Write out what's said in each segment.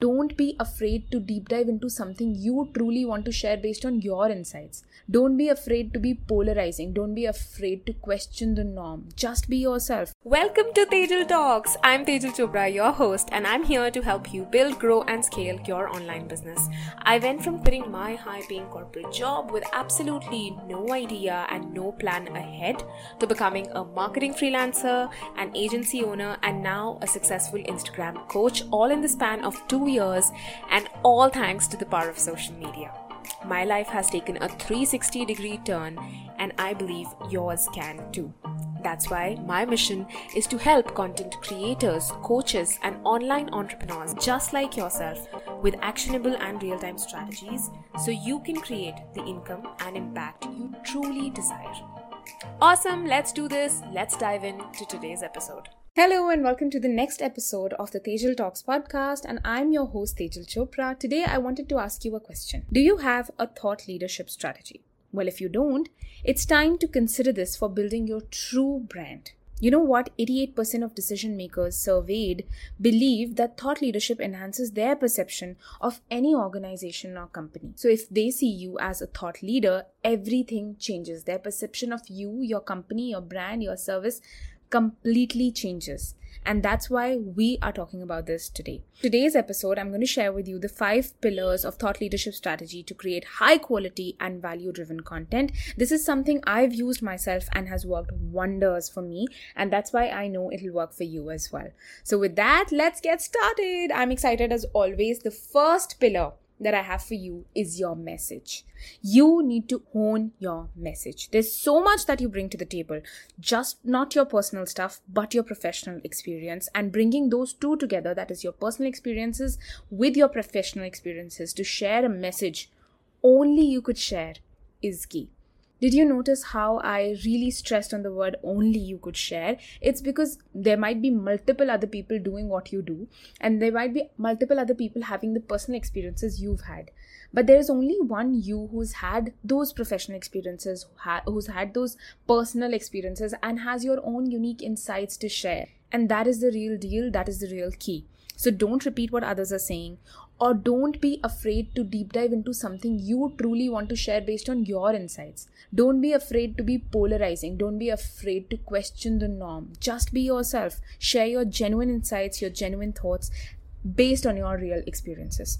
Đúng Don't be afraid to deep dive into something you truly want to share based on your insights. Don't be afraid to be polarizing. Don't be afraid to question the norm. Just be yourself. Welcome to Tejal Talks. I'm Tejal Chopra, your host, and I'm here to help you build, grow, and scale your online business. I went from quitting my high paying corporate job with absolutely no idea and no plan ahead to becoming a marketing freelancer, an agency owner, and now a successful Instagram coach, all in the span of two years, and all thanks to the power of social media. My life has taken a 360 degree turn, and I believe yours can too. That's why my mission is to help content creators, coaches, and online entrepreneurs just like yourself with actionable and real time strategies so you can create the income and impact you truly desire. Awesome, let's do this. Let's dive into today's episode. Hello and welcome to the next episode of the Tejal Talks podcast and I'm your host Tejal Chopra. Today I wanted to ask you a question. Do you have a thought leadership strategy? Well, if you don't, it's time to consider this for building your true brand. You know what? 88% of decision makers surveyed believe that thought leadership enhances their perception of any organization or company. So, if they see you as a thought leader, everything changes. Their perception of you, your company, your brand, your service completely changes. And that's why we are talking about this today. Today's episode, I'm going to share with you the five pillars of thought leadership strategy to create high quality and value driven content. This is something I've used myself and has worked wonders for me. And that's why I know it'll work for you as well. So, with that, let's get started. I'm excited as always. The first pillar that I have for you is your message. You need to hone your message. There's so much that you bring to the table, just not your personal stuff, but your professional experience, and bringing those two together that is, your personal experiences with your professional experiences to share a message only you could share is key. Did you notice how I really stressed on the word only you could share? It's because there might be multiple other people doing what you do, and there might be multiple other people having the personal experiences you've had. But there is only one you who's had those professional experiences, who's had those personal experiences, and has your own unique insights to share. And that is the real deal, that is the real key. So don't repeat what others are saying or don't be afraid to deep dive into something you truly want to share based on your insights. Don't be afraid to be polarizing. Don't be afraid to question the norm. Just be yourself. Share your genuine insights, your genuine thoughts based on your real experiences.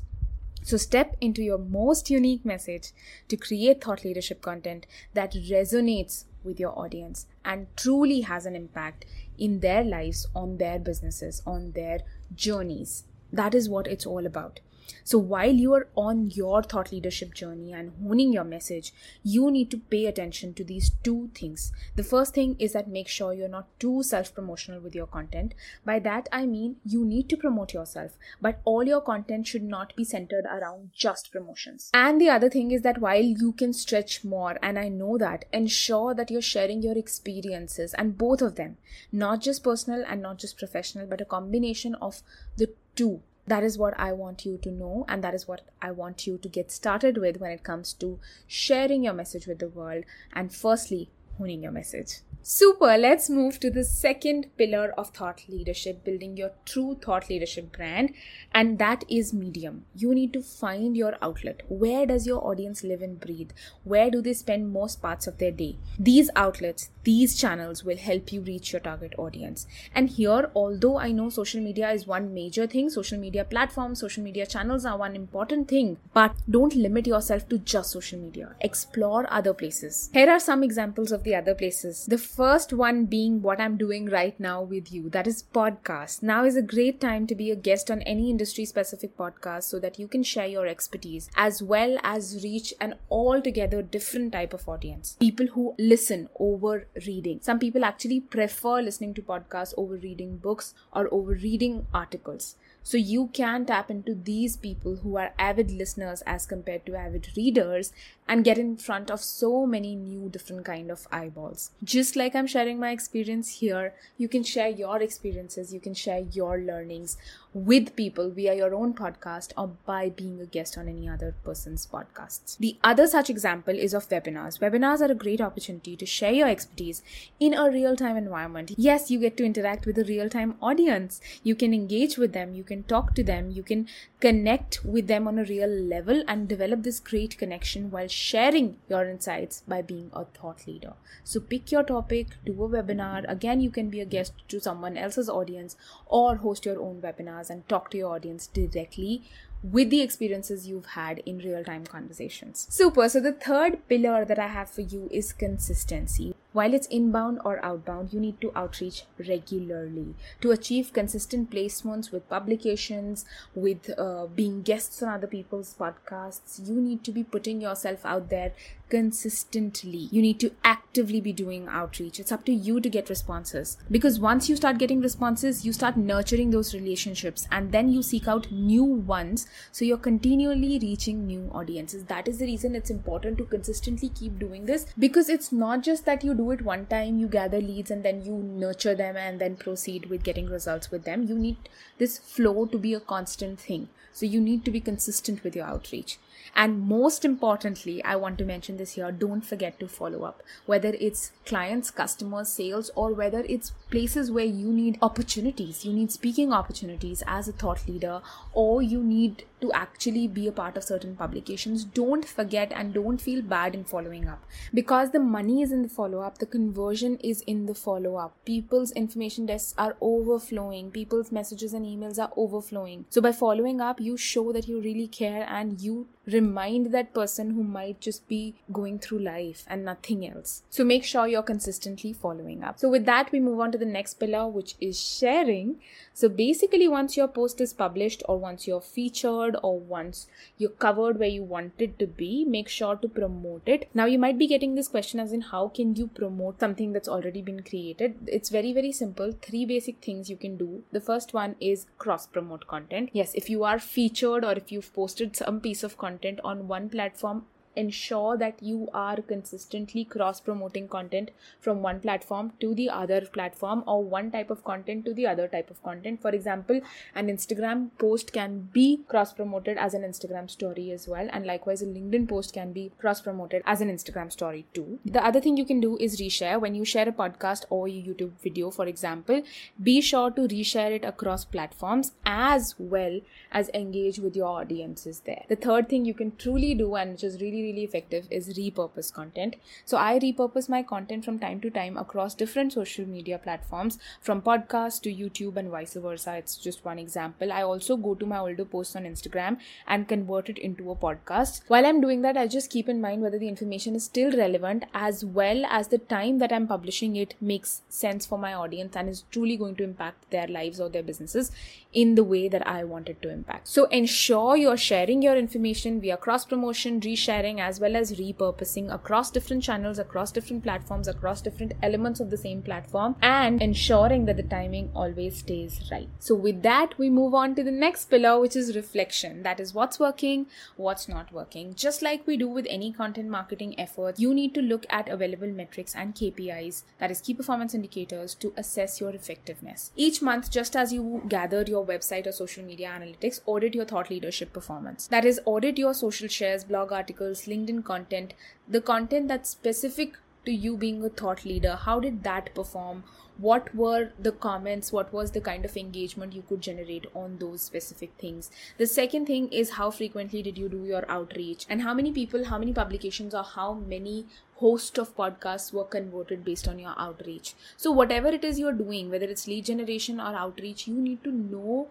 So, step into your most unique message to create thought leadership content that resonates with your audience and truly has an impact in their lives, on their businesses, on their journeys. That is what it's all about. So, while you are on your thought leadership journey and honing your message, you need to pay attention to these two things. The first thing is that make sure you're not too self promotional with your content. By that, I mean you need to promote yourself, but all your content should not be centered around just promotions. And the other thing is that while you can stretch more, and I know that, ensure that you're sharing your experiences and both of them, not just personal and not just professional, but a combination of the two that is what I want you to know, and that is what I want you to get started with when it comes to sharing your message with the world. And firstly, honing your message. Super. Let's move to the second pillar of thought leadership, building your true thought leadership brand, and that is medium. You need to find your outlet. Where does your audience live and breathe? Where do they spend most parts of their day? These outlets, these channels will help you reach your target audience. And here, although I know social media is one major thing, social media platforms, social media channels are one important thing, but don't limit yourself to just social media. Explore other places. Here are some examples of the other places. The first one being what I'm doing right now with you, that is podcast. Now is a great time to be a guest on any industry specific podcast so that you can share your expertise as well as reach an altogether different type of audience. People who listen over reading. Some people actually prefer listening to podcasts over reading books or over reading articles. So you can tap into these people who are avid listeners as compared to avid readers and get in front of so many new different kind of eyeballs. Just like I'm sharing my experience here, you can share your experiences, you can share your learnings with people via your own podcast or by being a guest on any other person's podcasts. The other such example is of webinars. Webinars are a great opportunity to share your expertise in a real time environment. Yes, you get to interact with a real time audience. You can engage with them, you can talk to them, you can connect with them on a real level and develop this great connection while sharing your insights by being a thought leader. So pick your topic, do a webinar. Again, you can be a guest to someone else's audience or host your own webinar webinars and talk to your audience directly with the experiences you've had in real time conversations. Super. So, the third pillar that I have for you is consistency. While it's inbound or outbound, you need to outreach regularly to achieve consistent placements with publications, with uh, being guests on other people's podcasts. You need to be putting yourself out there consistently. You need to actively be doing outreach. It's up to you to get responses. Because once you start getting responses, you start nurturing those relationships and then you seek out new ones. So you're continually reaching new audiences. That is the reason it's important to consistently keep doing this because it's not just that you do it one time, you gather leads and then you nurture them and then proceed with getting results with them. You need this flow to be a constant thing. So you need to be consistent with your outreach. And most importantly, I want to mention this here don't forget to follow up, whether it's clients, customers, sales, or whether it's places where you need opportunities, you need speaking opportunities as a thought leader, or you need to actually be a part of certain publications. Don't forget and don't feel bad in following up because the money is in the follow up, the conversion is in the follow up. People's information desks are overflowing, people's messages and emails are overflowing. So, by following up, you show that you really care and you remind that person who might just be going through life and nothing else. So make sure you're consistently following up. So with that, we move on to the next pillar, which is sharing. So basically, once your post is published or once you're featured or once you're covered where you want it to be, make sure to promote it. Now you might be getting this question as in how can you promote something that's already been created? It's very, very simple. Three basic things you can do. The first one is cross promote content. Yes, if you are featured or if you've posted some piece of content content on one platform ensure that you are consistently cross promoting content from one platform to the other platform or one type of content to the other type of content. For example an instagram post can be cross promoted as an instagram story as well and likewise a linkedin post can be cross promoted as an instagram story too. The other thing you can do is reshare. When you share a podcast or a youtube video for example be sure to reshare it across platforms as well as engage with your audiences there. The third thing you can truly do and which is really really effective is repurpose content. So I repurpose my content from time to time across different social media platforms from podcast to YouTube and vice versa. It's just one example. I also go to my older posts on Instagram and convert it into a podcast. While I'm doing that, I just keep in mind whether the information is still relevant as well as the time that I'm publishing it makes sense for my audience and is truly going to impact their lives or their businesses in the way that I want it to impact. So ensure you're sharing your information via cross promotion, resharing, as well as repurposing across different channels, across different platforms, across different elements of the same platform, and ensuring that the timing always stays right. So, with that, we move on to the next pillar, which is reflection. That is what's working, what's not working. Just like we do with any content marketing effort, you need to look at available metrics and KPIs, that is, key performance indicators, to assess your effectiveness. Each month, just as you gather your website or social media analytics, audit your thought leadership performance. That is, audit your social shares, blog articles, LinkedIn content, the content that's specific to you being a thought leader, how did that perform? What were the comments? What was the kind of engagement you could generate on those specific things? The second thing is how frequently did you do your outreach and how many people, how many publications, or how many host of podcasts were converted based on your outreach. So, whatever it is you're doing, whether it's lead generation or outreach, you need to know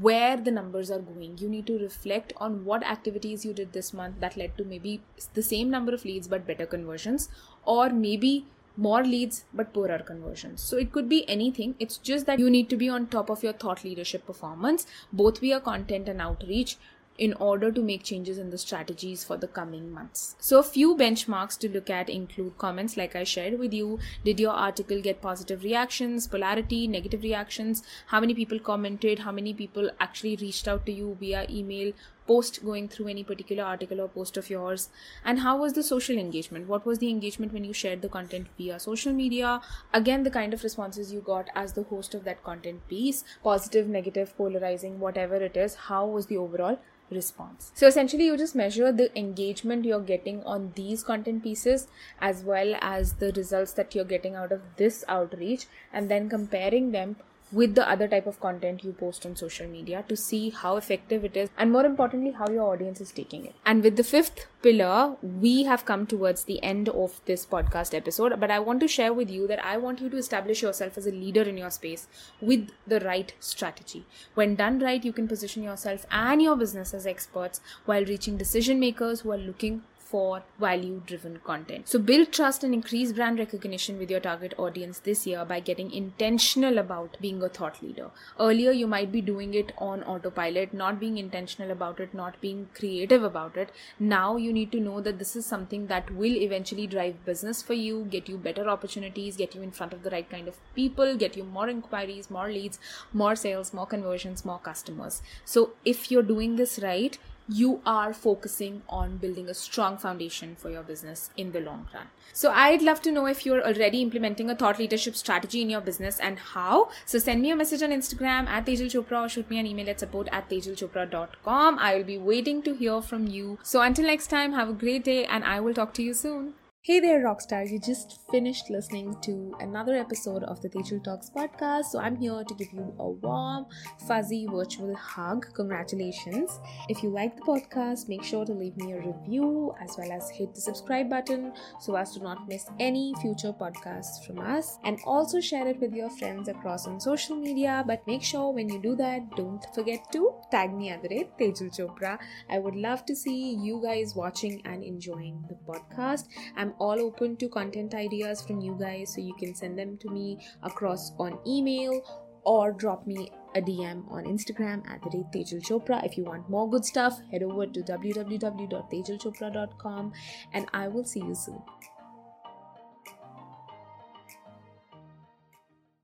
where the numbers are going. You need to reflect on what activities you did this month that led to maybe the same number of leads but better conversions, or maybe more leads but poorer conversions. So it could be anything. It's just that you need to be on top of your thought leadership performance, both via content and outreach, in order to make changes in the strategies for the coming months. So, a few benchmarks to look at include comments like I shared with you. Did your article get positive reactions, polarity, negative reactions? How many people commented? How many people actually reached out to you via email post going through any particular article or post of yours? And how was the social engagement? What was the engagement when you shared the content via social media? Again the kind of responses you got as the host of that content piece positive negative polarizing whatever it is how was the overall response. So essentially, you just measure the engagement you're getting on these content pieces as well as the results that you're getting out of this outreach, and then comparing them with the other type of content you post on social media to see how effective it is and more importantly how your audience is taking it. And with the fifth pillar we have come towards the end of this podcast episode but i want to share with you that i want you to establish yourself as a leader in your space with the right strategy. When done right you can position yourself and your business as experts while reaching decision makers who are looking for value driven content. So build trust and increase brand recognition with your target audience this year by getting intentional about being a thought leader. Earlier, you might be doing it on autopilot, not being intentional about it, not being creative about it. Now you need to know that this is something that will eventually drive business for you, get you better opportunities, get you in front of the right kind of people, get you more inquiries, more leads, more sales, more conversions, more customers. So if you're doing this right, you are focusing on building a strong foundation for your business in the long run. So, I'd love to know if you're already implementing a thought leadership strategy in your business and how. So, send me a message on Instagram at Tejal Chopra or shoot me an email at support at tejalchopra.com. I will be waiting to hear from you. So, until next time, have a great day and I will talk to you soon. Hey there, Rockstar. You just finished listening to another episode of the Tejal Talks podcast. So I'm here to give you a warm, fuzzy virtual hug. Congratulations. If you like the podcast, make sure to leave me a review as well as hit the subscribe button so as to not miss any future podcasts from us. And also share it with your friends across on social media. But make sure when you do that, don't forget to tag me at the Tejal Chopra. I would love to see you guys watching and enjoying the podcast. I'm all open to content ideas from you guys, so you can send them to me across on email or drop me a DM on Instagram at the rate Tejal Chopra. If you want more good stuff, head over to www.tejalchopra.com and I will see you soon.